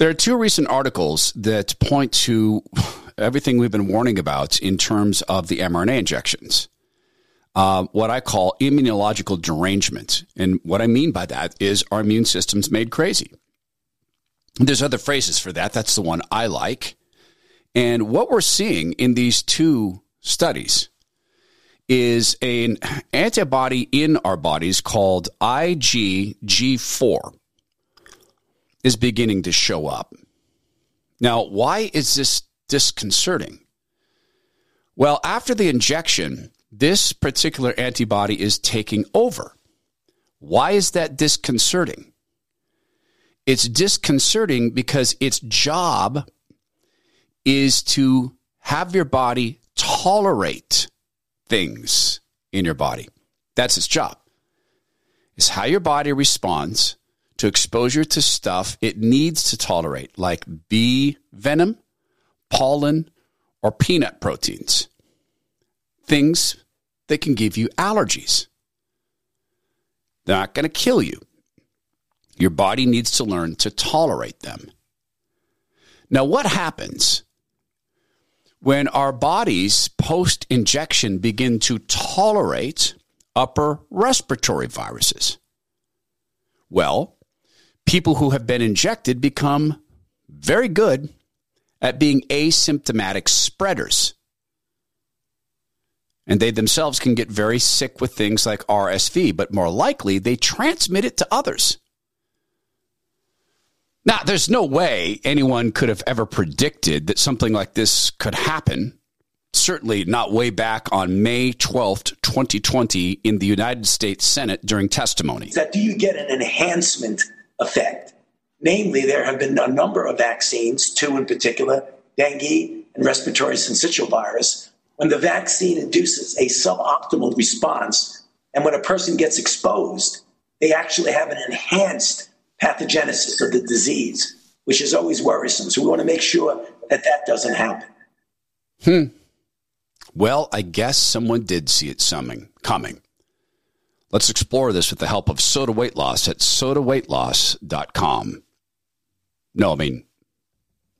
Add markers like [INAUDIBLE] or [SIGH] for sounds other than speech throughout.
There are two recent articles that point to everything we've been warning about in terms of the mRNA injections. Uh, what I call immunological derangement. And what I mean by that is our immune system's made crazy. There's other phrases for that. That's the one I like. And what we're seeing in these two studies is an antibody in our bodies called IgG4 is beginning to show up. Now, why is this disconcerting? Well, after the injection, this particular antibody is taking over. Why is that disconcerting? It's disconcerting because its job is to have your body tolerate things in your body. That's its job. It's how your body responds to exposure to stuff it needs to tolerate, like bee venom, pollen, or peanut proteins. Things that can give you allergies. They're not going to kill you. Your body needs to learn to tolerate them. Now, what happens when our bodies post injection begin to tolerate upper respiratory viruses? Well, people who have been injected become very good at being asymptomatic spreaders. And they themselves can get very sick with things like RSV, but more likely they transmit it to others. Now, there's no way anyone could have ever predicted that something like this could happen. Certainly not way back on May 12th, 2020, in the United States Senate during testimony. That do you get an enhancement effect? Namely, there have been a number of vaccines, two in particular, dengue and respiratory syncytial virus. When the vaccine induces a suboptimal response, and when a person gets exposed, they actually have an enhanced pathogenesis of the disease, which is always worrisome. So we want to make sure that that doesn't happen. Hmm. Well, I guess someone did see it coming. Let's explore this with the help of Soda Weight Loss at sodaweightloss.com. No, I mean,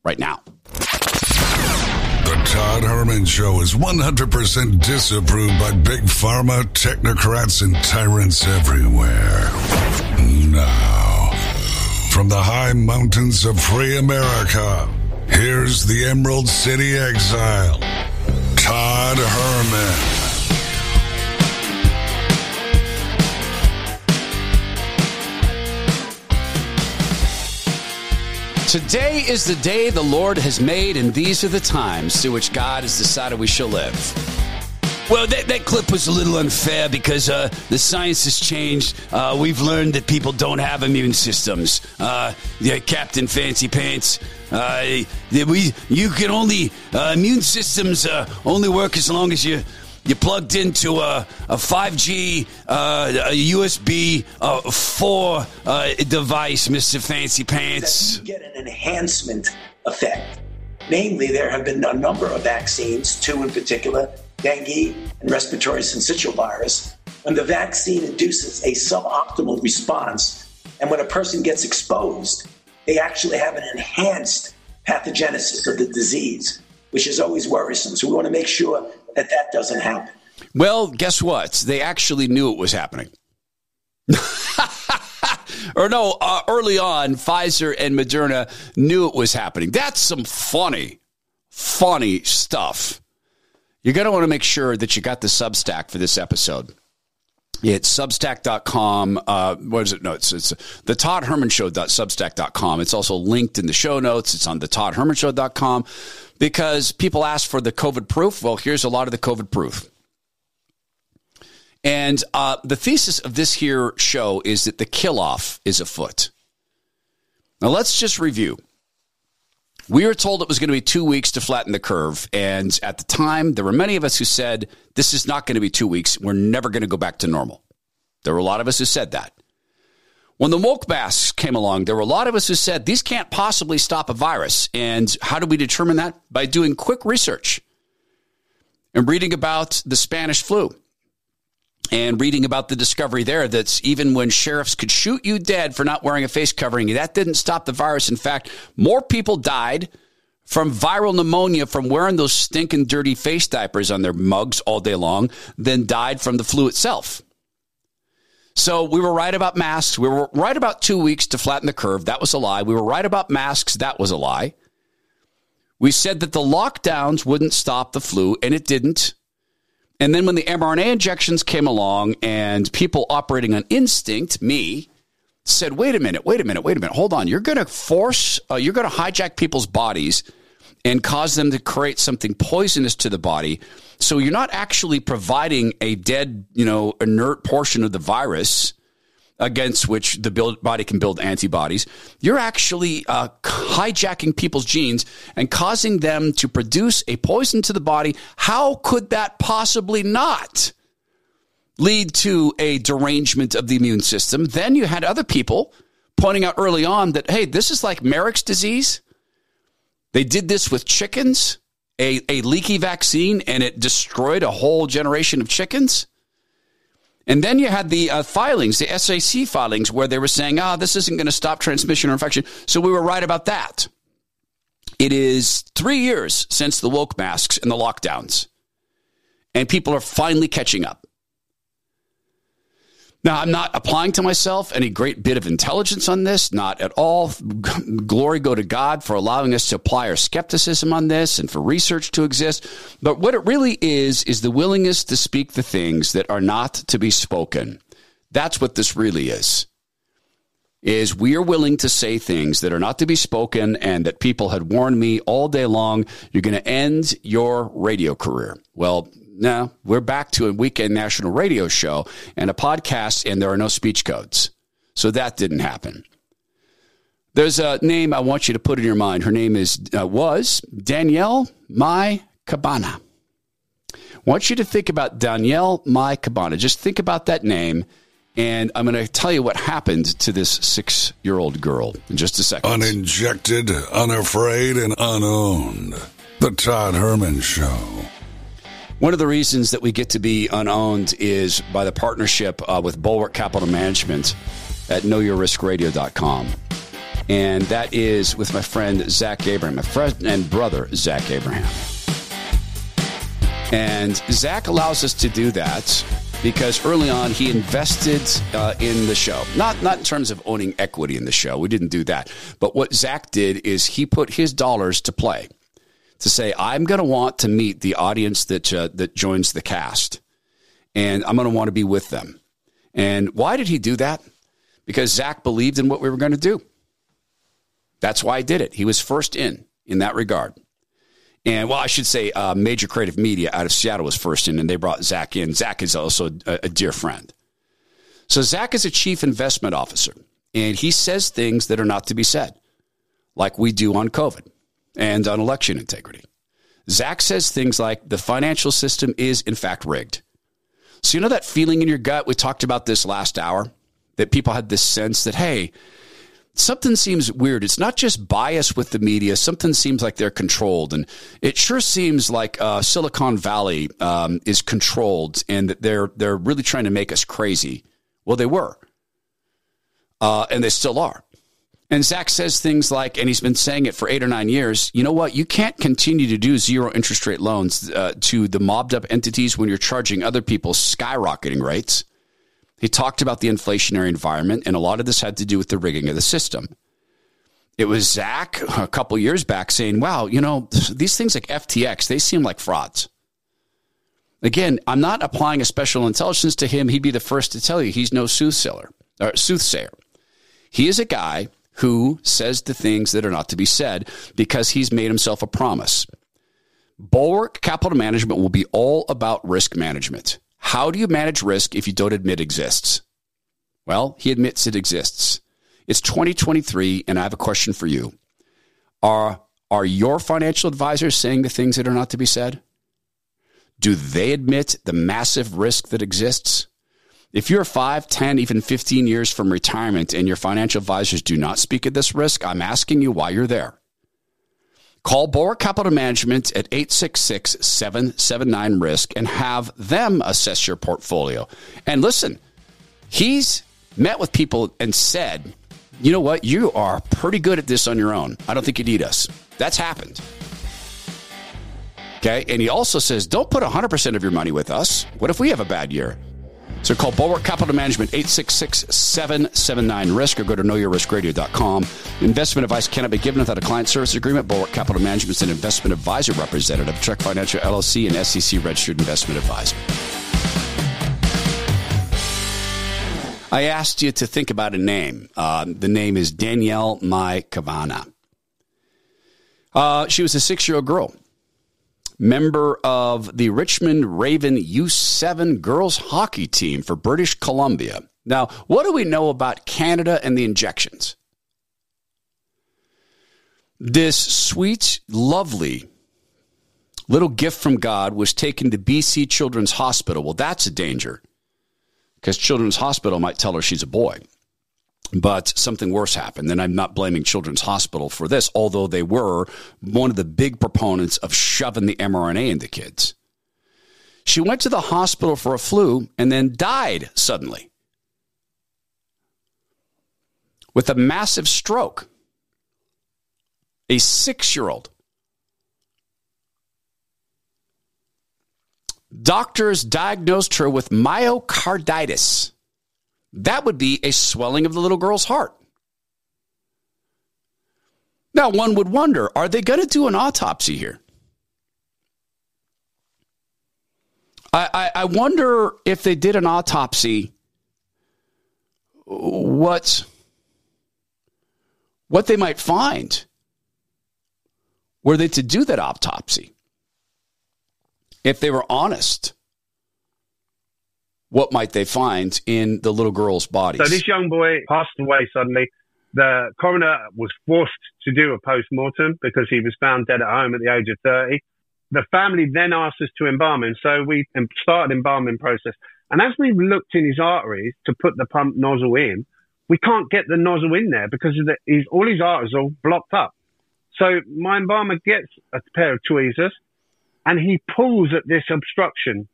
right now. The Todd Herman Show is 100% disapproved by big pharma, technocrats, and tyrants everywhere. Now from the high mountains of free America, here's the Emerald City exile, Todd Herman. Today is the day the Lord has made, and these are the times through which God has decided we shall live. Well, that, that clip was a little unfair because uh, the science has changed. Uh, we've learned that people don't have immune systems. Uh, yeah, Captain Fancy Pants. Uh, we, you can only uh, immune systems uh, only work as long as you you plugged into a, a 5G uh, a USB uh, 4 uh, device, Mr. Fancy Pants. you get an enhancement effect. Namely, there have been a number of vaccines, two in particular, dengue, and respiratory syncytial virus, when the vaccine induces a suboptimal response, and when a person gets exposed, they actually have an enhanced pathogenesis of the disease, which is always worrisome. So we want to make sure that that doesn't happen. Well, guess what? They actually knew it was happening. [LAUGHS] or no, uh, early on, Pfizer and Moderna knew it was happening. That's some funny, funny stuff. You're going to want to make sure that you got the Substack for this episode. It's substack.com. Uh, what is it? No, it's, it's the Todd Herman Show.substack.com. It's also linked in the show notes. It's on the Todd Herman Show.com because people ask for the COVID proof. Well, here's a lot of the COVID proof. And uh, the thesis of this here show is that the kill off is afoot. Now, let's just review. We were told it was going to be two weeks to flatten the curve. And at the time, there were many of us who said, this is not going to be two weeks. We're never going to go back to normal. There were a lot of us who said that. When the masks came along, there were a lot of us who said, these can't possibly stop a virus. And how do we determine that? By doing quick research and reading about the Spanish flu. and reading about the discovery there that's even when sheriffs could shoot you dead for not wearing a face covering, that didn't stop the virus. In fact, more people died from viral pneumonia from wearing those stinking dirty face diapers on their mugs all day long than died from the flu itself. So we were right about masks. We were right about two weeks to flatten the curve. That was a lie. We were right about masks. That was a lie. We said that the lockdowns wouldn't stop the flu, and it didn't. And then when the mRNA injections came along and people operating on instinct, me, said, wait a minute, wait a minute, wait a minute, hold on. You're going to force, uh, you're going to hijack people's bodies and cause them to create something poisonous to the body. So you're not actually providing a dead, you know, inert portion of the virus against which the build, body can build antibodies. You're actually uh, hijacking people's genes and causing them to produce a poison to the body. How could that possibly not lead to a derangement of the immune system? Then you had other people pointing out early on that, hey, this is like Marek's disease. They did this with chickens, a, a leaky vaccine, and it destroyed a whole generation of chickens. And then you had the uh, filings, the SEC filings, where they were saying, ah, oh, this isn't going to stop transmission or infection. So we were right about that. It is three years since the woke masks and the lockdowns. And people are finally catching up. Now, I'm not applying to myself any great bit of intelligence on this, not at all. Glory go to God for allowing us to apply our skepticism on this and for research to exist. But what it really is, is the willingness to speak the things that are not to be spoken. That's what this really is. Is we are willing to say things that are not to be spoken and that people had warned me all day long, you're going to end your radio career. Well, no, we're back to a weekend national radio show and a podcast, and there are no speech codes. So that didn't happen. There's a name I want you to put in your mind. Her name is uh, was Danielle Mai Cabana. I want you to think about Danielle Mai Cabana. Just think about that name, and I'm going to tell you what happened to this six year old girl in just a second. Uninjected, unafraid, and unowned. The Todd Herman Show. One of the reasons that we get to be unowned is by the partnership uh, with Bulwark Capital Management at knowyourriskradio.com. And that is with my friend Zach Abraham, my friend and brother Zach Abraham. And Zach allows us to do that because early on he invested uh, in the show. Not not in terms of owning equity in the show. We didn't do that. But what Zach did is he put his dollars to play to say, I'm going to want to meet the audience that, uh, that joins the cast, and I'm going to want to be with them. And why did he do that? Because Zach believed in what we were going to do. That's why I did it. He was first in in that regard. And well, I should say, uh, Major Creative Media out of Seattle was first in, and they brought Zach in. Zach is also a, a dear friend. So Zach is a chief investment officer, and he says things that are not to be said, like we do on COVID and on election integrity. Zach says things like the financial system is, in fact, rigged. So, you know that feeling in your gut? We talked about this last hour that people had this sense that, hey, something seems weird. It's not just bias with the media. Something seems like they're controlled. And it sure seems like uh, Silicon Valley um, is controlled and that they're, they're really trying to make us crazy. Well, they were. Uh, and they still are. And Zach says things like, and he's been saying it for eight or nine years, you know what? You can't continue to do zero interest rate loans uh, to the mobbed up entities when you're charging other people skyrocketing rates. He talked about the inflationary environment, and a lot of this had to do with the rigging of the system. It was Zach a couple years back saying, wow, you know, these things like FTX, they seem like frauds. Again, I'm not applying a special intelligence to him. He'd be the first to tell you he's no soothsayer or soothsayer. He is a guy who says the things that are not to be said because he's made himself a promise. Bulwark Capital Management will be all about risk management. How do you manage risk if you don't admit it exists? Well, he admits it exists. It's 2023, and I have a question for you. Are, are your financial advisors saying the things that are not to be said? Do they admit the massive risk that exists? If you're 5, 10, even 15 years from retirement and your financial advisors do not speak of this risk, I'm asking you why you're there. Call Bulwark Capital Management at 866 779 Risk and have them assess your portfolio. And listen, he's met with people and said, you know what? You are pretty good at this on your own. I don't think you need us. That's happened. Okay. And he also says, don't put 100% of your money with us. What if we have a bad year? So call Bulwark Capital Management 866-779-RISK or go to knowyourriskradio.com. Investment advice cannot be given without a client service agreement. Bulwark Capital Management is an investment advisor representative, Trek Financial LLC, and SEC registered investment advisor. I asked you to think about a name. Uh, the name is Danielle Mai Kavana. Uh, she was a six-year-old girl member of the Richmond Raven U7 girls hockey team for British Columbia. Now, what do we know about Canada and the injections? This sweet, lovely little gift from God was taken to BC Children's Hospital. Well, that's a danger because Children's Hospital might tell her she's a boy but something worse happened. And I'm not blaming Children's Hospital for this, although they were one of the big proponents of shoving the mRNA into kids. She went to the hospital for a flu and then died suddenly with a massive stroke. A six year old. Doctors diagnosed her with myocarditis that would be a swelling of the little girl's heart. Now, one would wonder are they going to do an autopsy here? I, I, I, wonder if they did an autopsy, what, what they might find were they to do that autopsy. If they were honest what might they find in the little girl's body? So this young boy passed away suddenly. The coroner was forced to do a post-mortem because he was found dead at home at the age of 30. The family then asked us to embalm him. So we started embalming process. And as we looked in his arteries to put the pump nozzle in, we can't get the nozzle in there because the, his, all his arteries are blocked up. So my embalmer gets a pair of tweezers and he pulls at this obstruction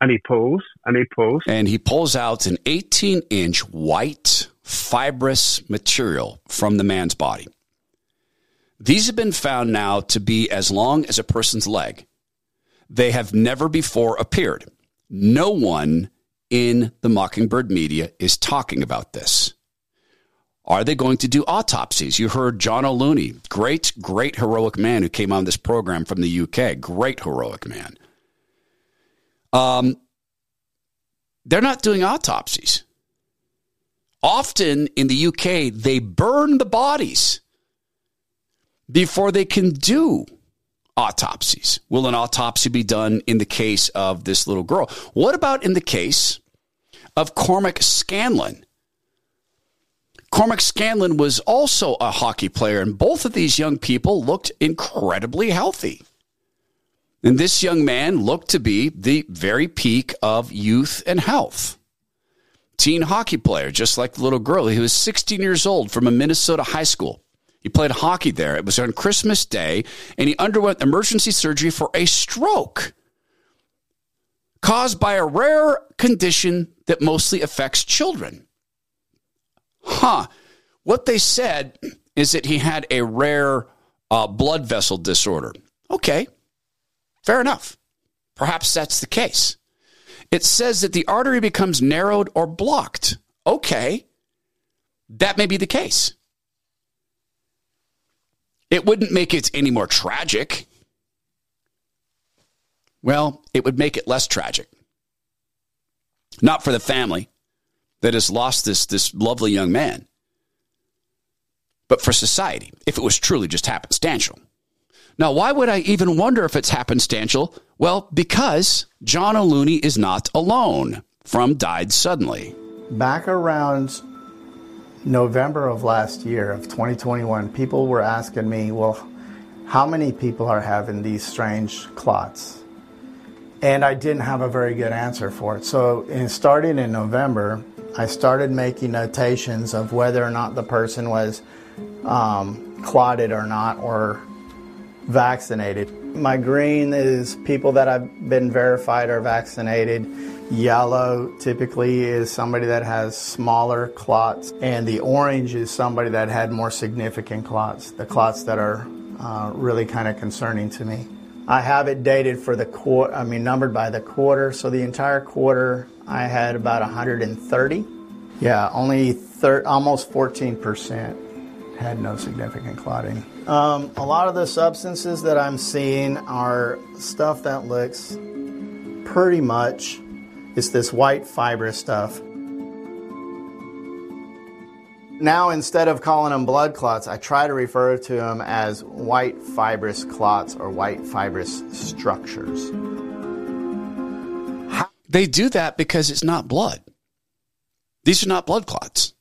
and he pulls and he pulls. And he pulls out an 18 inch white fibrous material from the man's body. These have been found now to be as long as a person's leg. They have never before appeared. No one in the Mockingbird media is talking about this. Are they going to do autopsies? You heard John O'Looney, great, great heroic man who came on this program from the UK. Great heroic man. Um, they're not doing autopsies. Often in the UK, they burn the bodies before they can do autopsies. Will an autopsy be done in the case of this little girl? What about in the case of Cormac Scanlon? Cormac Scanlon was also a hockey player, and both of these young people looked incredibly healthy. And this young man looked to be the very peak of youth and health. Teen hockey player, just like the little girl. He was 16 years old from a Minnesota high school. He played hockey there. It was on Christmas Day, and he underwent emergency surgery for a stroke caused by a rare condition that mostly affects children. Huh. What they said is that he had a rare uh, blood vessel disorder. Okay, Fair enough. Perhaps that's the case. It says that the artery becomes narrowed or blocked. Okay. That may be the case. It wouldn't make it any more tragic. Well, it would make it less tragic. Not for the family that has lost this, this lovely young man, but for society, if it was truly just happenstantial. Now, why would I even wonder if it's happenstantial? Well, because John O'Looney is not alone from Died Suddenly. Back around November of last year, of 2021, people were asking me, well, how many people are having these strange clots? And I didn't have a very good answer for it. So, in, starting in November, I started making notations of whether or not the person was um, clotted or not, or vaccinated. My green is people that have been verified are vaccinated. Yellow typically is somebody that has smaller clots, and the orange is somebody that had more significant clots, the clots that are uh, really kind of concerning to me. I have it dated for the quarter, I mean, numbered by the quarter. So the entire quarter, I had about 130. Yeah, only thir- almost 14% had no significant clotting. Um, a lot of the substances that I'm seeing are stuff that looks pretty much, it's this white fibrous stuff. Now, instead of calling them blood clots, I try to refer to them as white fibrous clots or white fibrous structures. They do that because it's not blood. These are not blood clots.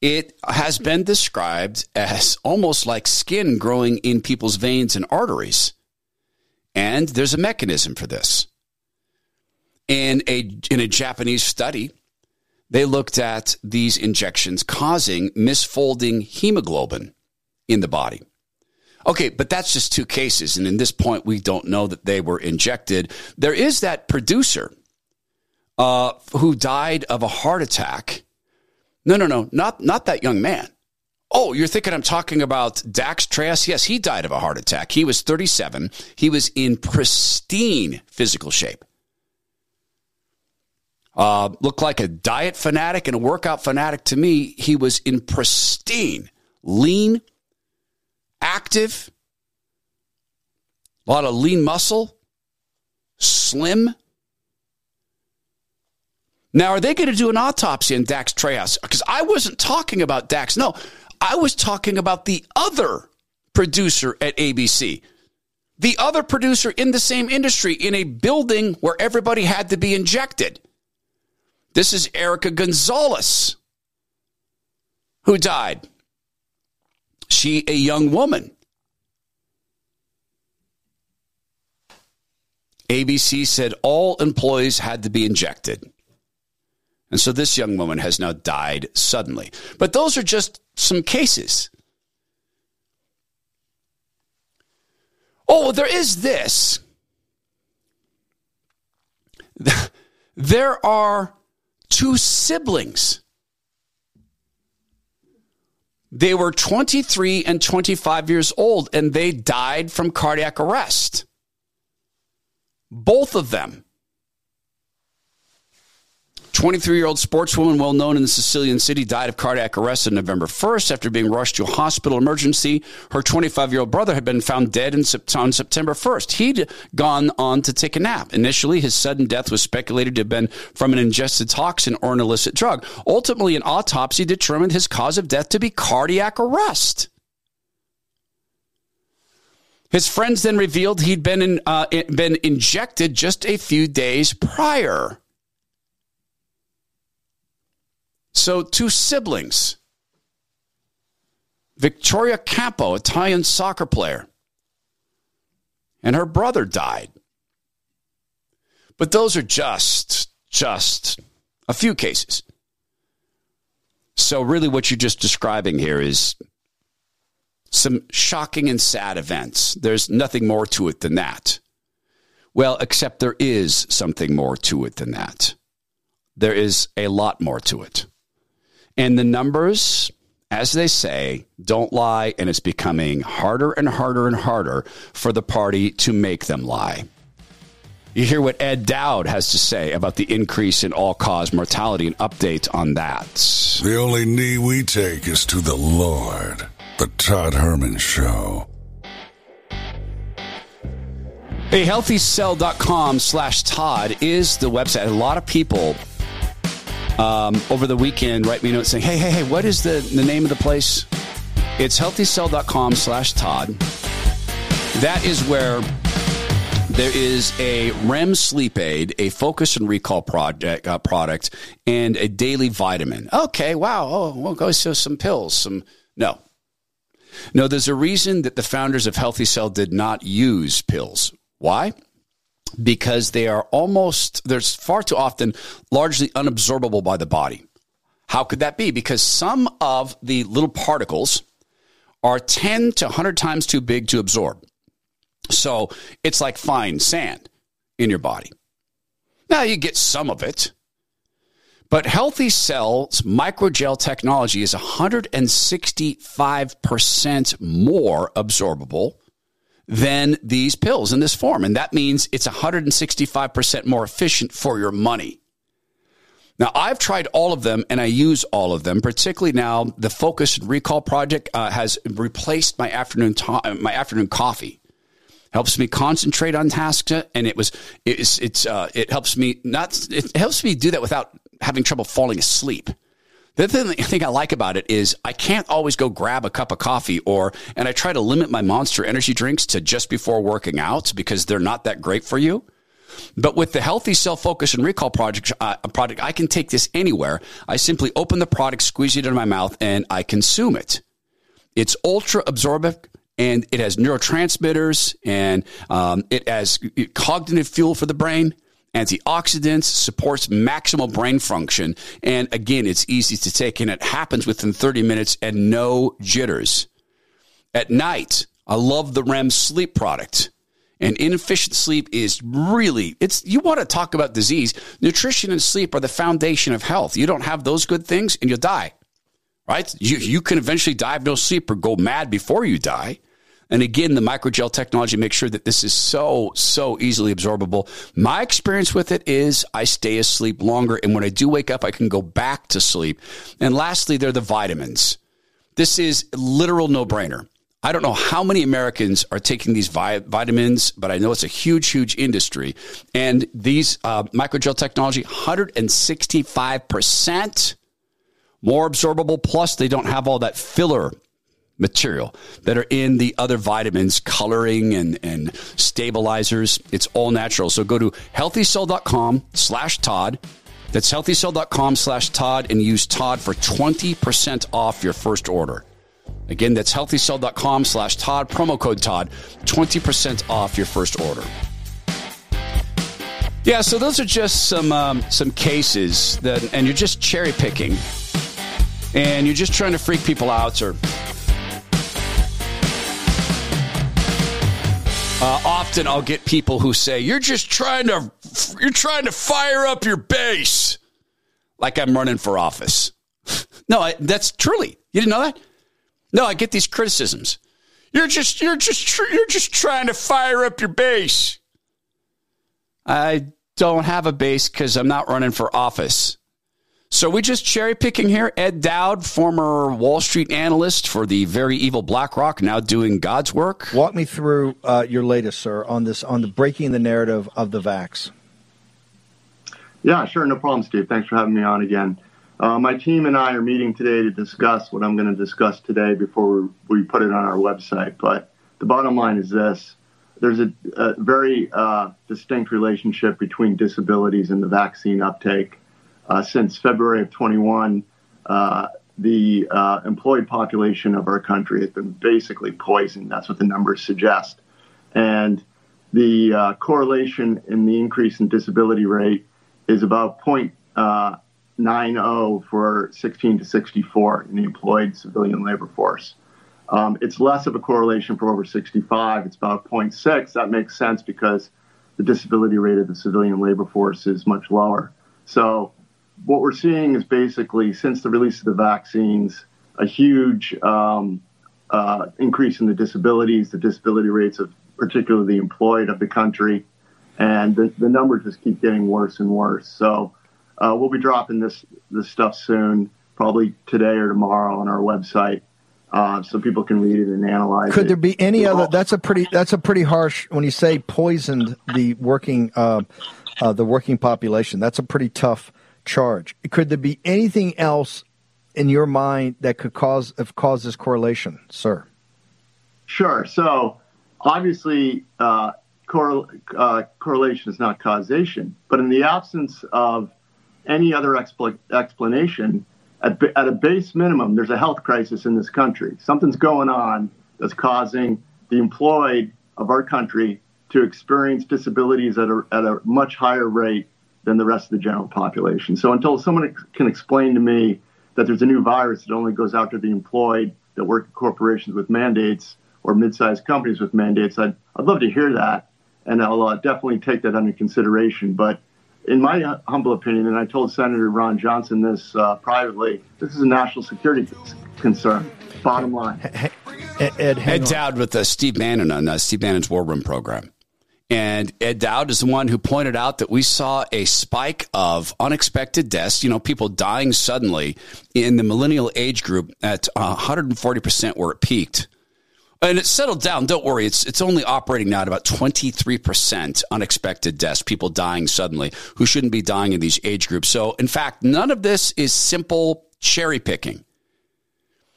It has been described as almost like skin growing in people's veins and arteries. And there's a mechanism for this. In a, in a Japanese study, they looked at these injections causing misfolding hemoglobin in the body. Okay, but that's just two cases. And in this point, we don't know that they were injected. There is that producer uh, who died of a heart attack. No, no, no, not, not that young man. Oh, you're thinking I'm talking about Dax Trejas? Yes, he died of a heart attack. He was 37. He was in pristine physical shape. Uh, looked like a diet fanatic and a workout fanatic to me. He was in pristine, lean, active, a lot of lean muscle, slim. Now, are they going to do an autopsy on Dax Trejas? Because I wasn't talking about Dax. No, I was talking about the other producer at ABC. The other producer in the same industry in a building where everybody had to be injected. This is Erica Gonzalez, who died. She, a young woman. ABC said all employees had to be injected. And so this young woman has now died suddenly. But those are just some cases. Oh, there is this. [LAUGHS] There are two siblings. They were 23 and 25 years old and they died from cardiac arrest. Both of them. 23 year old sportswoman, well known in the Sicilian city, died of cardiac arrest on November 1st after being rushed to a hospital emergency. Her 25 year old brother had been found dead on September 1st. He'd gone on to take a nap. Initially, his sudden death was speculated to have been from an ingested toxin or an illicit drug. Ultimately, an autopsy determined his cause of death to be cardiac arrest. His friends then revealed he'd been in, uh, been injected just a few days prior. So, two siblings. Victoria Campo, Italian soccer player, and her brother died. But those are just, just a few cases. So, really, what you're just describing here is some shocking and sad events. There's nothing more to it than that. Well, except there is something more to it than that. There is a lot more to it. And the numbers, as they say, don't lie, and it's becoming harder and harder and harder for the party to make them lie. You hear what Ed Dowd has to say about the increase in all cause mortality and update on that. The only knee we take is to the Lord. The Todd Herman Show. Hey, healthycell.com slash Todd is the website. A lot of people um, over the weekend write me a note saying, hey, hey, hey, what is the, the name of the place? It's healthycell.com slash Todd. That is where there is a REM sleep aid, a focus and recall project, uh, product, and a daily vitamin. Okay, wow. Oh, we'll go so some pills. Some no, no. There's a reason that the founders of Healthy Cell did not use pills. Why? Because they are almost, there's far too often largely unabsorbable by the body. How could that be? Because some of the little particles are 10 to 100 times too big to absorb. So it's like fine sand in your body. Now you get some of it, but Healthy Cells microgel technology is 165% more absorbable than these pills in this form. And that means it's 165% more efficient for your money. Now, I've tried all of them and I use all of them, particularly now the Focus and Recall Project uh, has replaced my afternoon, to- my afternoon coffee. Helps me concentrate on tasks, and it was it's it's uh, it helps me not it helps me do that without having trouble falling asleep. The thing, the thing I like about it is I can't always go grab a cup of coffee or, and I try to limit my monster energy drinks to just before working out because they're not that great for you. But with the Healthy Cell focus and recall project, uh, product, I can take this anywhere. I simply open the product, squeeze it into my mouth, and I consume it. It's ultra absorbent and it has neurotransmitters and um, it has cognitive fuel for the brain antioxidants, supports maximal brain function. And again, it's easy to take and it happens within 30 minutes and no jitters. At night, I love the REM sleep product. And inefficient sleep is really, it's, you want to talk about disease. Nutrition and sleep are the foundation of health. You don't have those good things and you'll die, right? You, you can eventually die of no sleep or go mad before you die. And again, the microgel technology makes sure that this is so, so easily absorbable. My experience with it is I stay asleep longer. And when I do wake up, I can go back to sleep. And lastly, they're the vitamins. This is literal no brainer. I don't know how many Americans are taking these vi- vitamins, but I know it's a huge, huge industry. And these uh, microgel technology, 165% more absorbable. Plus, they don't have all that filler material that are in the other vitamins, coloring and, and stabilizers. It's all natural. So go to healthycell.com slash Todd. That's healthycell.com slash Todd and use Todd for 20% off your first order. Again, that's healthycell.com slash Todd, promo code Todd, 20% off your first order. Yeah, so those are just some um, some cases that, and you're just cherry picking, and you're just trying to freak people out or Uh, often I'll get people who say, "You're just trying to you're trying to fire up your base," like I'm running for office. [LAUGHS] no, I, that's truly. You didn't know that? No, I get these criticisms. You're just you're just you're just trying to fire up your base. I don't have a base because I'm not running for office. So we just cherry picking here. Ed Dowd, former Wall Street analyst for the very evil BlackRock, now doing God's work. Walk me through uh, your latest, sir, on this on the breaking the narrative of the vax. Yeah, sure, no problem, Steve. Thanks for having me on again. Uh, my team and I are meeting today to discuss what I'm going to discuss today before we, we put it on our website. But the bottom line is this there's a, a very uh, distinct relationship between disabilities and the vaccine uptake. Uh, since February of 21, uh, the uh, employed population of our country has been basically poisoned. That's what the numbers suggest. And the correlation in the increase in disability rate is about 0.90 for 16 to 64 in the employed civilian labor force. Um, it's less of a correlation for over 65. It's about 0.6. That makes sense because the disability rate of the civilian labor force is much lower. So what we're seeing is basically since the release of the vaccines, a huge um, uh, increase in the disabilities, the disability rates of particularly the employed of the country, and the, the numbers just keep getting worse and worse. So uh, we'll be dropping this this stuff soon, probably today or tomorrow on our website. Uh, so people can read it and analyze. It. Could it. there be any other? That's a pretty. That's a pretty harsh. When you say poisoned the working, uh, uh, the working population, that's a pretty tough charge. Could there be anything else in your mind that could cause have caused this correlation, sir? Sure. So obviously, uh, uh, correlation is not causation, but in the absence of any other expl- explanation, at, at a base minimum, there's a health crisis in this country. Something's going on that's causing the employed of our country to experience disabilities at a, at a much higher rate than the rest of the general population. So until someone can explain to me that there's a new virus that only goes after the employed that work at corporations with mandates or mid-sized companies with mandates. I'd, I'd love to hear that, and I'll uh, definitely take that under consideration. But in my humble opinion, and I told Senator Ron Johnson this uh, privately, this is a national security concern. Bottom line. Ed, Ed Dowd with uh, Steve Bannon on uh, Steve Bannon's War Room program. And Ed Dowd is the one who pointed out that we saw a spike of unexpected deaths, you know, people dying suddenly in the millennial age group at 140% where it peaked. And it settled down. Don't worry. It's, it's only operating now at about 23% unexpected deaths, people dying suddenly who shouldn't be dying in these age groups. So, in fact, none of this is simple cherry picking.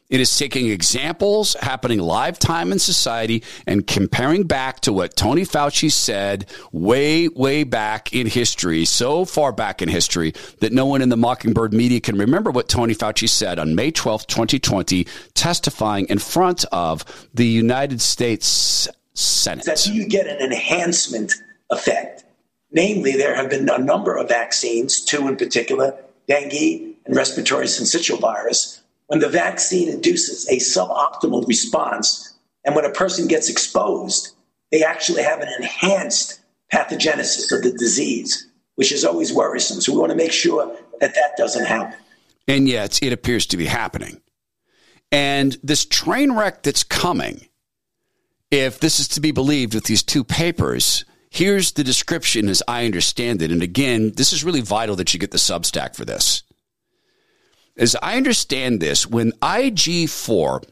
It is taking examples happening live time in society and comparing back to what Tony Fauci said way, way back in history, so far back in history that no one in the Mockingbird media can remember what Tony Fauci said on May 12th, 2020, testifying in front of the United States Senate. That's you get an enhancement effect. Namely, there have been a number of vaccines, two in particular, dengue and respiratory syncytial virus, when the vaccine induces a suboptimal response, and when a person gets exposed, they actually have an enhanced pathogenesis of the disease, which is always worrisome. So we want to make sure that that doesn't happen. And yet, it appears to be happening. And this train wreck that's coming, if this is to be believed with these two papers, here's the description as I understand it. And again, this is really vital that you get the Substack for this. As I understand this, when IG4,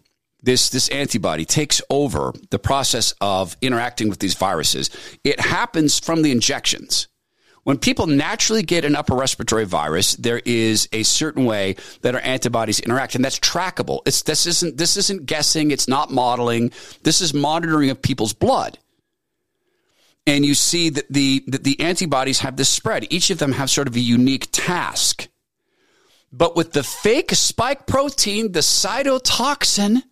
this, this antibody takes over the process of interacting with these viruses, it happens from the injections. When people naturally get an upper respiratory virus, there is a certain way that our antibodies interact, and that's trackable. It's, this, isn't, this isn't guessing, it's not modeling, this is monitoring of people's blood and you see that the that the antibodies have this spread. Each of them have sort of a unique task. But with the fake spike protein, the cytotoxin,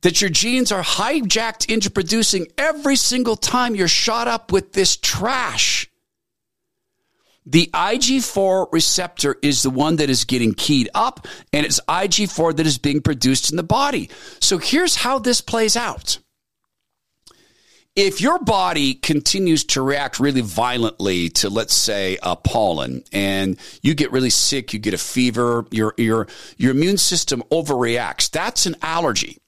that your genes are hijacked into producing every single time you're shot up with this trash. The IG4 receptor is the one that is getting keyed up, and it's IG4 that is being produced in the body. So here's how this plays out if your body continues to react really violently to, let's say, a pollen, and you get really sick, you get a fever, your your your immune system overreacts. That's an allergy.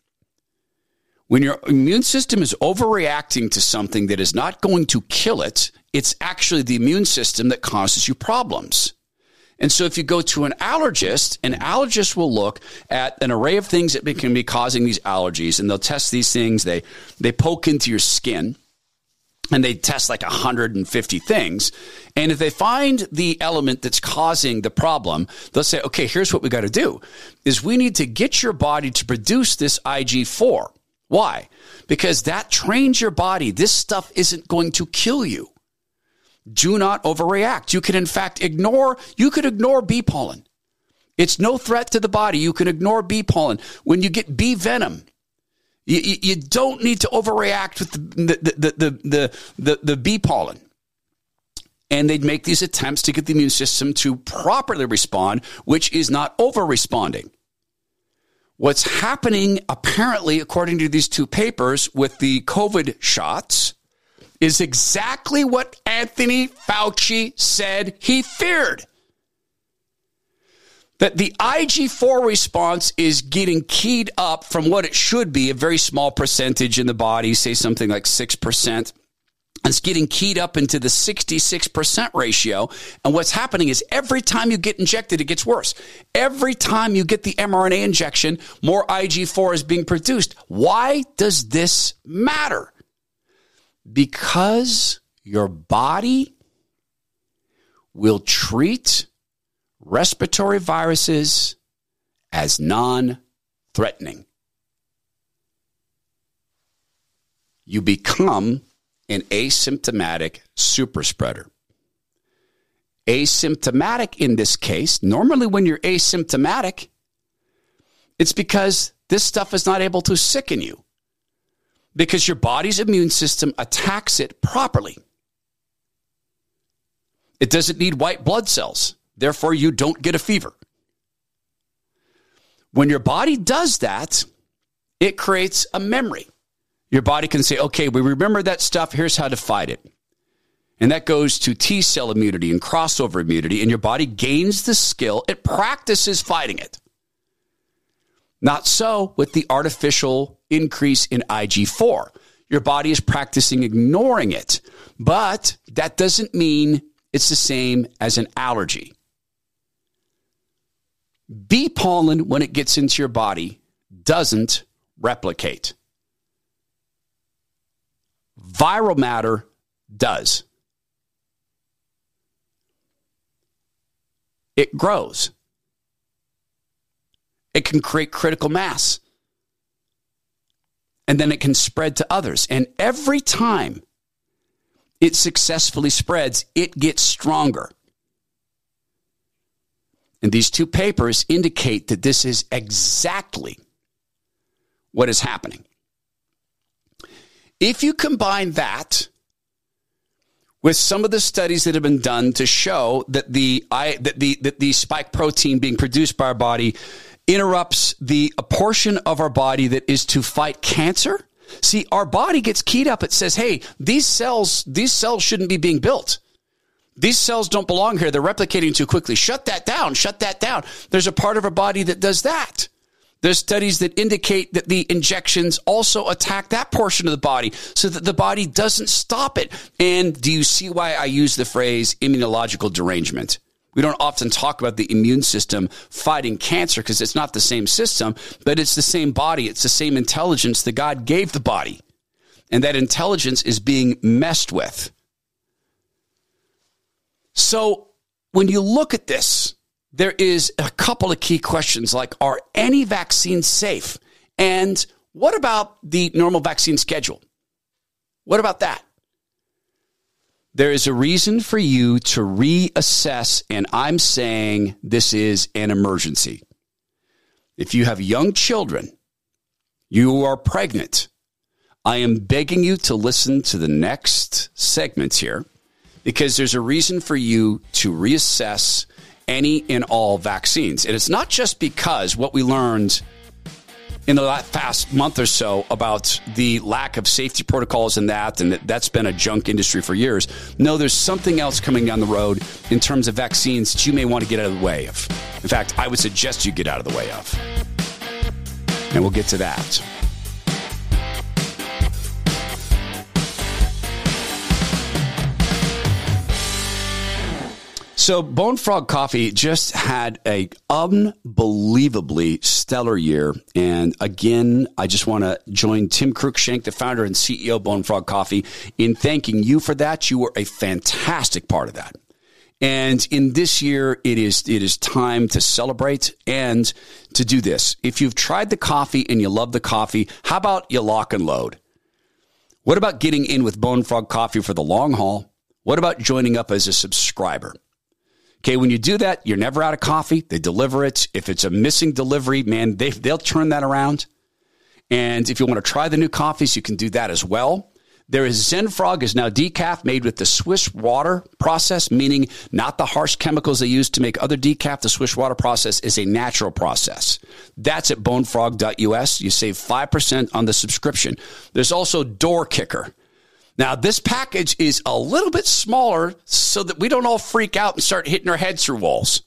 When your immune system is overreacting to something that is not going to kill it, it's actually the immune system that causes you problems. And so if you go to an allergist, an allergist will look at an array of things that can be causing these allergies and they'll test these things. They, they poke into your skin and they test like 150 things. And if they find the element that's causing the problem, they'll say, okay, here's what we got to do is we need to get your body to produce this IG4. Why? Because that trains your body. This stuff isn't going to kill you do not overreact. You can, in fact, ignore, you could ignore bee pollen. It's no threat to the body. You can ignore bee pollen. When you get bee venom, you, you, don't need to overreact with the, the, the, the, the, the, the bee pollen. And they'd make these attempts to get the immune system to properly respond, which is not over responding. What's happening, apparently, according to these two papers with the COVID shots, is exactly what Anthony Fauci said he feared. That the IG4 response is getting keyed up from what it should be, a very small percentage in the body, say something like 6%. It's getting keyed up into the 66% ratio. And what's happening is every time you get injected, it gets worse. Every time you get the mRNA injection, more IG4 is being produced. Why does this matter? Because your body will treat respiratory viruses as non threatening. You become an asymptomatic super spreader. Asymptomatic in this case, normally when you're asymptomatic, it's because this stuff is not able to sicken you because your body's immune system attacks it properly. It doesn't need white blood cells. Therefore, you don't get a fever. When your body does that, it creates a memory. Your body can say, okay, we remember that stuff. Here's how to fight it. And that goes to T cell immunity and crossover immunity, and your body gains the skill. It practices fighting it. Not so with the artificial increase in IG4. Your body is practicing ignoring it, but that doesn't mean it's the same as an allergy. Bee pollen, when it gets into your body, doesn't replicate. Viral matter does. It grows. It can create critical mass. And then it can spread to others. And every time it successfully spreads, it gets stronger. And these two papers indicate that this is exactly what is happening. If you combine that with some of the studies that have been done to show that the that the that the spike protein being produced by our body interrupts the a portion of our body that is to fight cancer. See, our body gets keyed up. It says, "Hey, these cells these cells shouldn't be being built." These cells don't belong here. They're replicating too quickly. Shut that down. Shut that down. There's a part of our body that does that. There's studies that indicate that the injections also attack that portion of the body so that the body doesn't stop it. And do you see why I use the phrase immunological derangement? We don't often talk about the immune system fighting cancer because it's not the same system, but it's the same body. It's the same intelligence that God gave the body. And that intelligence is being messed with. So when you look at this, there is a couple of key questions like are any vaccines safe? And what about the normal vaccine schedule? What about that? There is a reason for you to reassess, and I'm saying this is an emergency. If you have young children, you are pregnant, I am begging you to listen to the next segments here because there's a reason for you to reassess any and all vaccines. And it's not just because what we learned in the past month or so about the lack of safety protocols and that, and that that's been a junk industry for years. No, there's something else coming down the road in terms of vaccines that you may want to get out of the way of. In fact, I would suggest you get out of the way of. And we'll get to that. So Bone Frog Coffee just had a unbelievably stellar year. And again, I just want to join Tim Cruikshank, the founder and CEO of Bone Frog Coffee, in thanking you for that. You were a fantastic part of that. And in this year, it is it is time to celebrate and to do this. If you've tried the coffee and you love the coffee, how about you lock and load? What about getting in with Bone Frog Coffee for the long haul? What about joining up as a subscriber? Okay, when you do that, you're never out of coffee. They deliver it. If it's a missing delivery, man, they, they'll turn that around. And if you want to try the new coffees, you can do that as well. There is Zen Frog is now decaf made with the Swiss water process, meaning not the harsh chemicals they use to make other decaf. The Swiss water process is a natural process. That's at bonefrog.us. You save 5% on the subscription. There's also Door Kicker. Now, this package is a little bit smaller so that we don't all freak out and start hitting our heads through walls.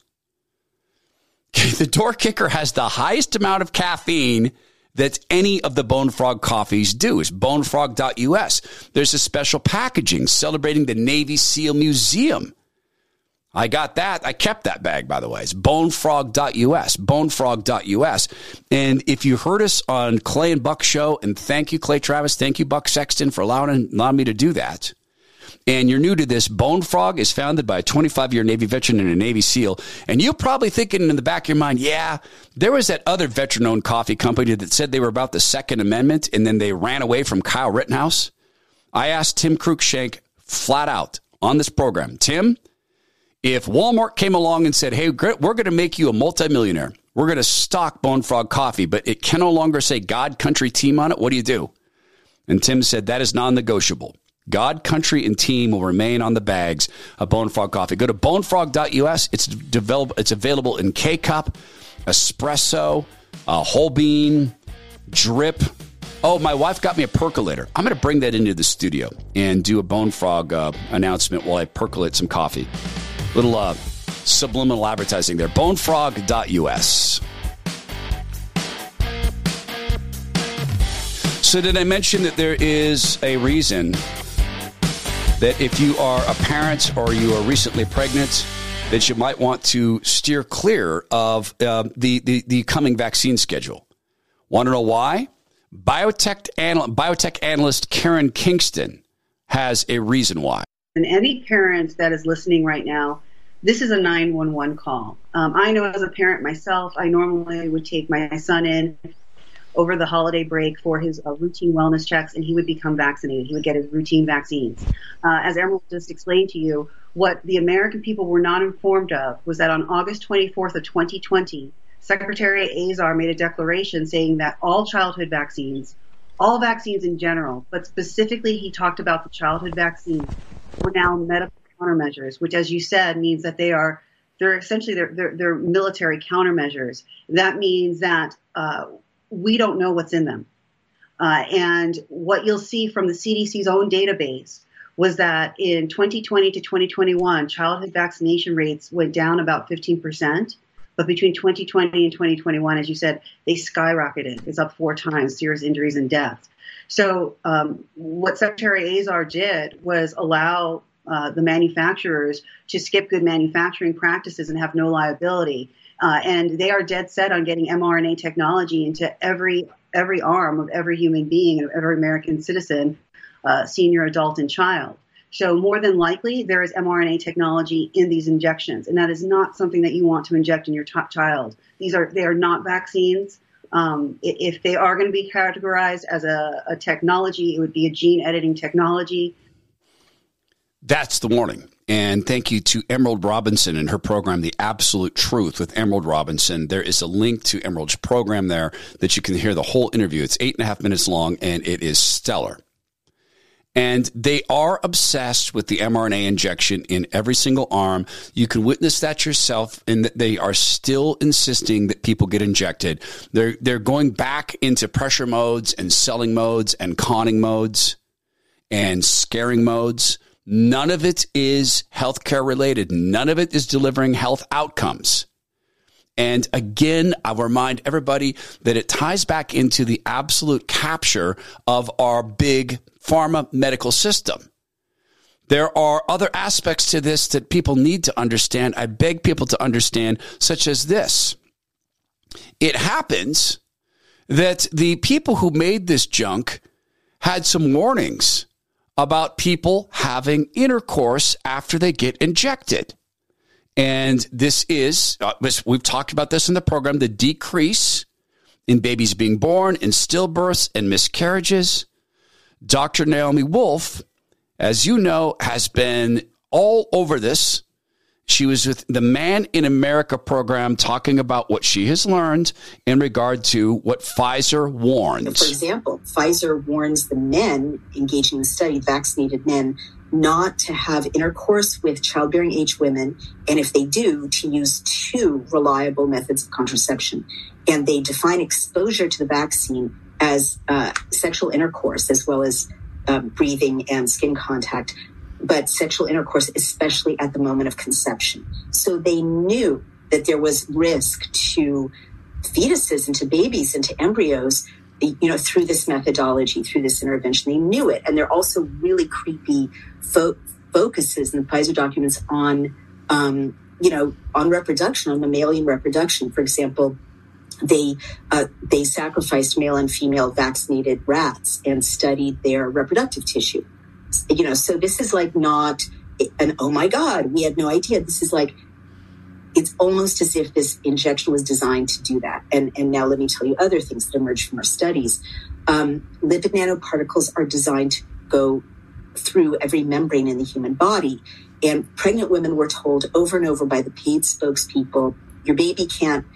[LAUGHS] The door kicker has the highest amount of caffeine that any of the Bone Frog coffees do. It's bonefrog.us. There's a special packaging celebrating the Navy SEAL Museum. I got that. I kept that bag, by the way. It's bonefrog.us, bonefrog.us. And if you heard us on Clay and Buck show, and thank you, Clay Travis, thank you, Buck Sexton, for allowing, allowing me to do that. And you're new to this, Bone Frog is founded by a 25 year Navy veteran and a Navy SEAL. And you're probably thinking in the back of your mind, yeah, there was that other veteran owned coffee company that said they were about the Second Amendment and then they ran away from Kyle Rittenhouse. I asked Tim Cruikshank flat out on this program, Tim, if Walmart came along and said, hey, we're going to make you a multimillionaire, we're going to stock Bone Frog coffee, but it can no longer say God, country, team on it, what do you do? And Tim said, that is non negotiable. God, country, and team will remain on the bags of Bone Frog coffee. Go to bonefrog.us. It's, develop, it's available in K cup, espresso, whole bean, drip. Oh, my wife got me a percolator. I'm going to bring that into the studio and do a bone frog uh, announcement while I percolate some coffee. Little uh, subliminal advertising there. Bonefrog.us. So, did I mention that there is a reason that if you are a parent or you are recently pregnant, that you might want to steer clear of uh, the, the, the coming vaccine schedule? Want to know why? Biotech, anal- biotech analyst Karen Kingston has a reason why. And any parent that is listening right now, this is a 911 call. Um, I know as a parent myself, I normally would take my son in over the holiday break for his uh, routine wellness checks, and he would become vaccinated. He would get his routine vaccines. Uh, as Emerald just explained to you, what the American people were not informed of was that on August 24th of 2020, Secretary Azar made a declaration saying that all childhood vaccines, all vaccines in general, but specifically he talked about the childhood vaccines, now medical countermeasures, which, as you said, means that they are they're essentially they're, they're, they're military countermeasures. That means that uh, we don't know what's in them. Uh, and what you'll see from the CDC's own database was that in 2020 to 2021, childhood vaccination rates went down about 15 percent but between 2020 and 2021, as you said, they skyrocketed. It's up four times serious injuries and deaths. So um, what Secretary Azar did was allow uh, the manufacturers to skip good manufacturing practices and have no liability. Uh, and they are dead set on getting mRNA technology into every every arm of every human being and every American citizen, uh, senior, adult, and child. So more than likely, there is mRNA technology in these injections, and that is not something that you want to inject in your t- child. These are they are not vaccines. Um, if they are going to be categorized as a, a technology, it would be a gene editing technology. That's the warning. And thank you to Emerald Robinson and her program, The Absolute Truth with Emerald Robinson. There is a link to Emerald's program there that you can hear the whole interview. It's eight and a half minutes long and it is stellar. And they are obsessed with the mRNA injection in every single arm. You can witness that yourself and they are still insisting that people get injected. They're, they're going back into pressure modes and selling modes and conning modes and scaring modes. None of it is healthcare related. None of it is delivering health outcomes. And again, I'll remind everybody that it ties back into the absolute capture of our big pharma medical system. There are other aspects to this that people need to understand. I beg people to understand, such as this. It happens that the people who made this junk had some warnings about people having intercourse after they get injected. And this is, uh, we've talked about this in the program, the decrease in babies being born, in stillbirths and miscarriages. Dr. Naomi Wolf, as you know, has been all over this. She was with the Man in America program talking about what she has learned in regard to what Pfizer warns. For example, Pfizer warns the men engaging in the study, vaccinated men, not to have intercourse with childbearing age women, and if they do, to use two reliable methods of contraception. And they define exposure to the vaccine as uh, sexual intercourse as well as um, breathing and skin contact, but sexual intercourse, especially at the moment of conception. So they knew that there was risk to fetuses and to babies and to embryos you know through this methodology through this intervention. They knew it. And there are also really creepy fo- focuses in the pfizer documents on um, you know on reproduction on mammalian reproduction. For example they uh, they sacrificed male and female vaccinated rats and studied their reproductive tissue. You know, so this is like not an oh my god, we had no idea. This is like it's almost as if this injection was designed to do that. And and now let me tell you other things that emerged from our studies. Um, lipid nanoparticles are designed to go through every membrane in the human body. And pregnant women were told over and over by the paid spokespeople, your baby can't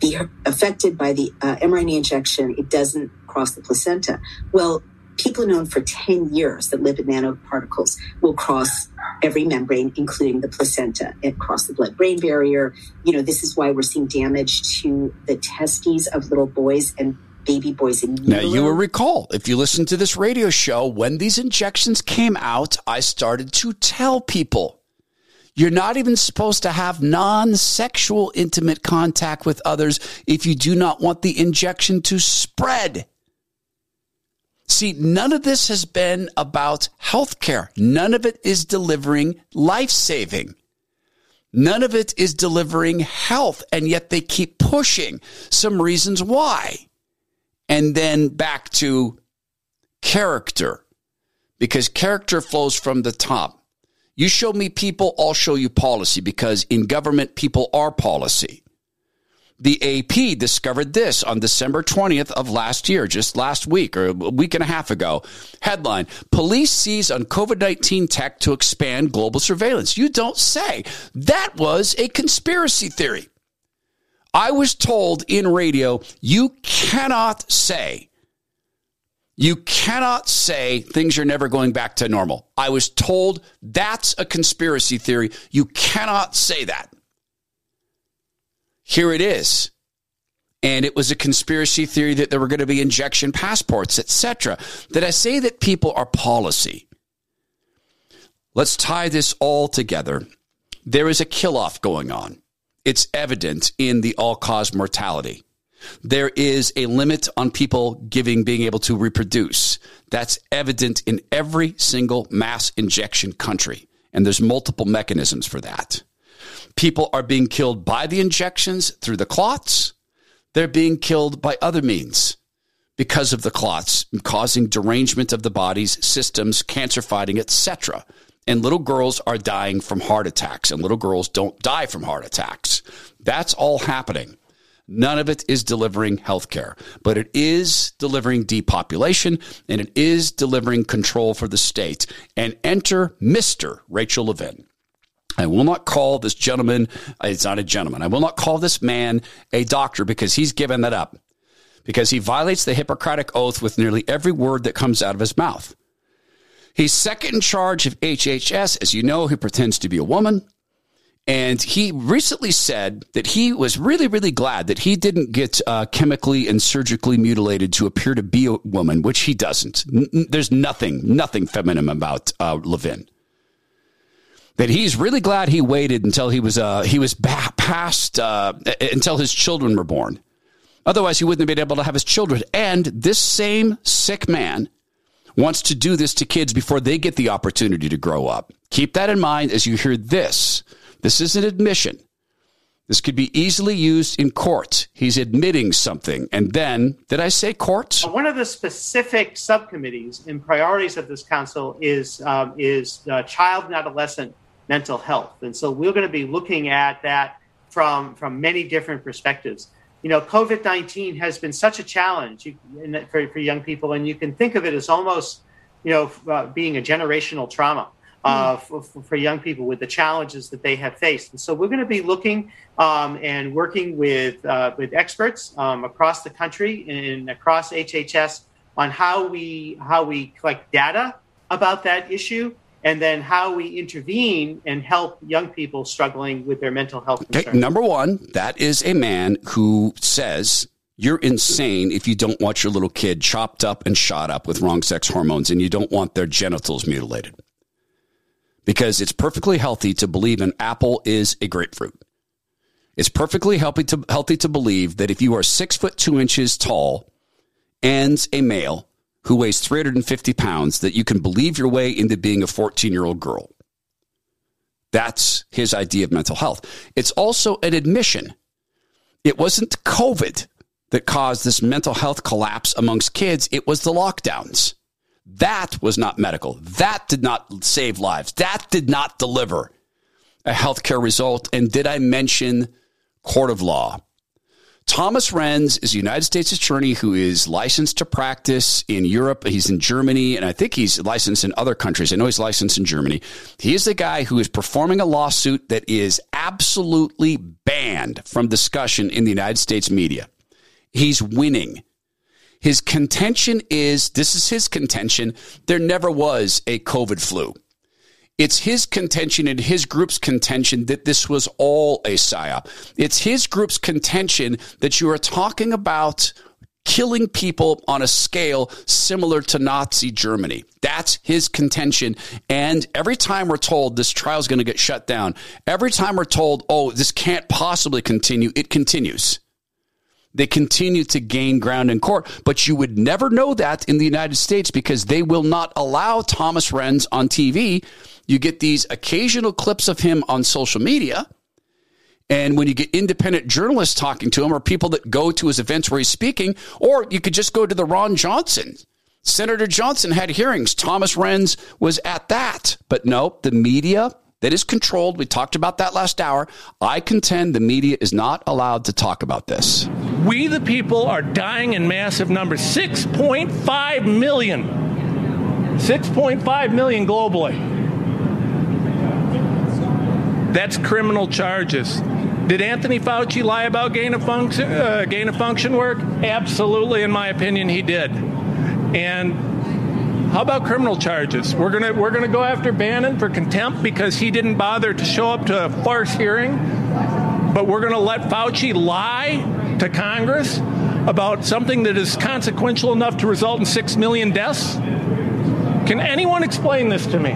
be affected by the uh, mRNA injection, it doesn't cross the placenta. Well, people have known for 10 years that lipid nanoparticles will cross every membrane, including the placenta, and cross the blood brain barrier. You know, this is why we're seeing damage to the testes of little boys and baby boys in Now, you will recall, if you listen to this radio show, when these injections came out, I started to tell people you're not even supposed to have non sexual intimate contact with others if you do not want the injection to spread. See, none of this has been about healthcare. None of it is delivering life saving. None of it is delivering health. And yet they keep pushing some reasons why. And then back to character, because character flows from the top. You show me people, I'll show you policy, because in government, people are policy. The AP discovered this on December 20th of last year, just last week or a week and a half ago. Headline Police seize on COVID 19 tech to expand global surveillance. You don't say. That was a conspiracy theory. I was told in radio, you cannot say, you cannot say things are never going back to normal. I was told that's a conspiracy theory. You cannot say that. Here it is. And it was a conspiracy theory that there were going to be injection passports, etc. That I say that people are policy. Let's tie this all together. There is a kill off going on. It's evident in the all cause mortality. There is a limit on people giving, being able to reproduce. That's evident in every single mass injection country. And there's multiple mechanisms for that. People are being killed by the injections through the clots. They're being killed by other means because of the clots, causing derangement of the body's systems, cancer fighting, etc. And little girls are dying from heart attacks, and little girls don't die from heart attacks. That's all happening. None of it is delivering health care, but it is delivering depopulation and it is delivering control for the state. And enter Mr. Rachel Levine. I will not call this gentleman, it's not a gentleman. I will not call this man a doctor because he's given that up, because he violates the Hippocratic Oath with nearly every word that comes out of his mouth. He's second in charge of HHS. As you know, he pretends to be a woman. And he recently said that he was really, really glad that he didn't get uh, chemically and surgically mutilated to appear to be a woman, which he doesn't. N- there's nothing, nothing feminine about uh, Levine that he's really glad he waited until he was uh, he was past uh, until his children were born. Otherwise, he wouldn't have been able to have his children. And this same sick man wants to do this to kids before they get the opportunity to grow up. Keep that in mind as you hear this. This is an admission. This could be easily used in court. He's admitting something. And then, did I say courts? One of the specific subcommittees and priorities of this council is, um, is uh, child and adolescent mental health. And so we're going to be looking at that from, from many different perspectives. You know, COVID 19 has been such a challenge for, for young people, and you can think of it as almost, you know, uh, being a generational trauma. Uh, hmm. for, for, young people with the challenges that they have faced. And so we're going to be looking um, and working with uh, with experts um, across the country and across HHS on how we how we collect data about that issue and then how we intervene and help young people struggling with their mental health concerns. Okay, number one, that is a man who says you're insane if you don't want your little kid chopped up and shot up with wrong sex hormones and you don't want their genitals mutilated. Because it's perfectly healthy to believe an apple is a grapefruit. It's perfectly healthy to, healthy to believe that if you are six foot two inches tall and a male, who weighs 350 pounds that you can believe your way into being a 14 year old girl. That's his idea of mental health. It's also an admission. It wasn't COVID that caused this mental health collapse amongst kids, it was the lockdowns. That was not medical. That did not save lives. That did not deliver a healthcare result. And did I mention court of law? Thomas Renz is a United States attorney who is licensed to practice in Europe. He's in Germany, and I think he's licensed in other countries. I know he's licensed in Germany. He is the guy who is performing a lawsuit that is absolutely banned from discussion in the United States media. He's winning. His contention is this is his contention there never was a COVID flu. It's his contention and his group's contention that this was all a psyop. It's his group's contention that you are talking about killing people on a scale similar to Nazi Germany. That's his contention. And every time we're told this trial is going to get shut down, every time we're told, oh, this can't possibly continue, it continues. They continue to gain ground in court, but you would never know that in the United States because they will not allow Thomas Renz on TV you get these occasional clips of him on social media. And when you get independent journalists talking to him or people that go to his events where he's speaking, or you could just go to the Ron Johnson. Senator Johnson had hearings. Thomas Renz was at that. But no, the media that is controlled, we talked about that last hour. I contend the media is not allowed to talk about this. We, the people, are dying in massive numbers 6.5 million. 6.5 million globally. That's criminal charges. Did Anthony Fauci lie about gain of function, uh, gain of function work? Absolutely, in my opinion, he did. And how about criminal charges? We're gonna we're gonna go after Bannon for contempt because he didn't bother to show up to a farce hearing. But we're gonna let Fauci lie to Congress about something that is consequential enough to result in six million deaths. Can anyone explain this to me?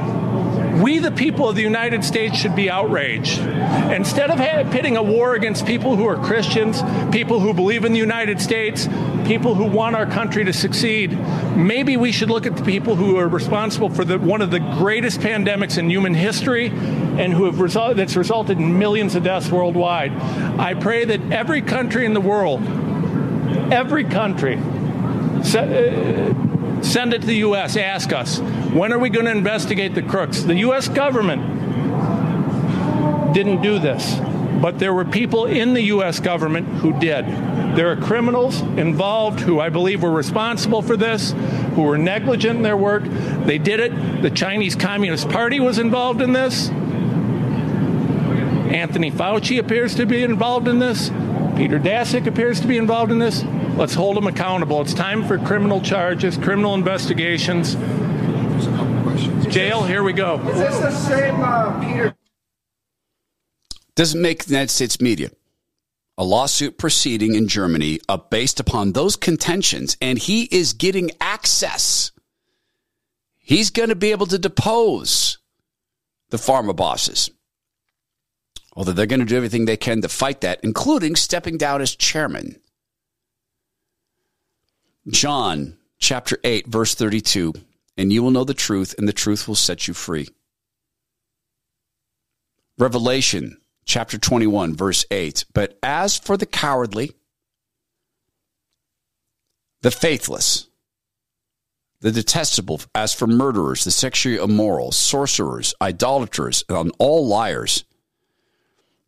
We, the people of the United States, should be outraged. Instead of pitting a war against people who are Christians, people who believe in the United States, people who want our country to succeed, maybe we should look at the people who are responsible for the, one of the greatest pandemics in human history and who have that's resulted in millions of deaths worldwide. I pray that every country in the world, every country, uh, Send it to the U.S. Ask us, when are we going to investigate the crooks? The U.S. government didn't do this, but there were people in the U.S. government who did. There are criminals involved who I believe were responsible for this, who were negligent in their work. They did it. The Chinese Communist Party was involved in this. Anthony Fauci appears to be involved in this. Peter Daszak appears to be involved in this. Let's hold them accountable. It's time for criminal charges, criminal investigations. Jail, here we go. Is this the same uh, Peter? Doesn't make the United States media. A lawsuit proceeding in Germany uh, based upon those contentions, and he is getting access. He's going to be able to depose the pharma bosses. Although they're going to do everything they can to fight that, including stepping down as chairman. John chapter 8, verse 32 and you will know the truth, and the truth will set you free. Revelation chapter 21, verse 8. But as for the cowardly, the faithless, the detestable, as for murderers, the sexually immoral, sorcerers, idolaters, and all liars,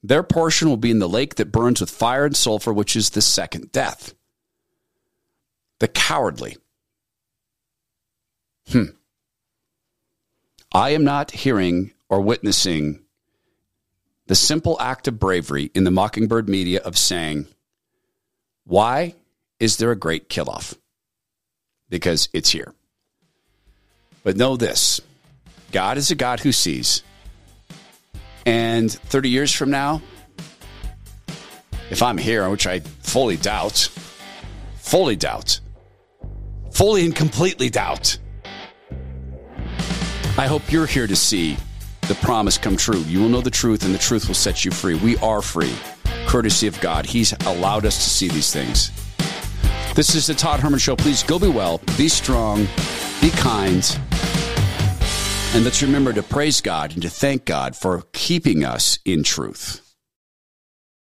their portion will be in the lake that burns with fire and sulfur, which is the second death the cowardly. Hmm. I am not hearing or witnessing the simple act of bravery in the Mockingbird media of saying, Why is there a great kill off? Because it's here. But know this God is a God who sees. And 30 years from now, if I'm here, which I fully doubt, fully doubt, fully and completely doubt. I hope you're here to see the promise come true. You will know the truth, and the truth will set you free. We are free, courtesy of God. He's allowed us to see these things. This is the Todd Herman Show. Please go be well, be strong, be kind, and let's remember to praise God and to thank God for keeping us in truth.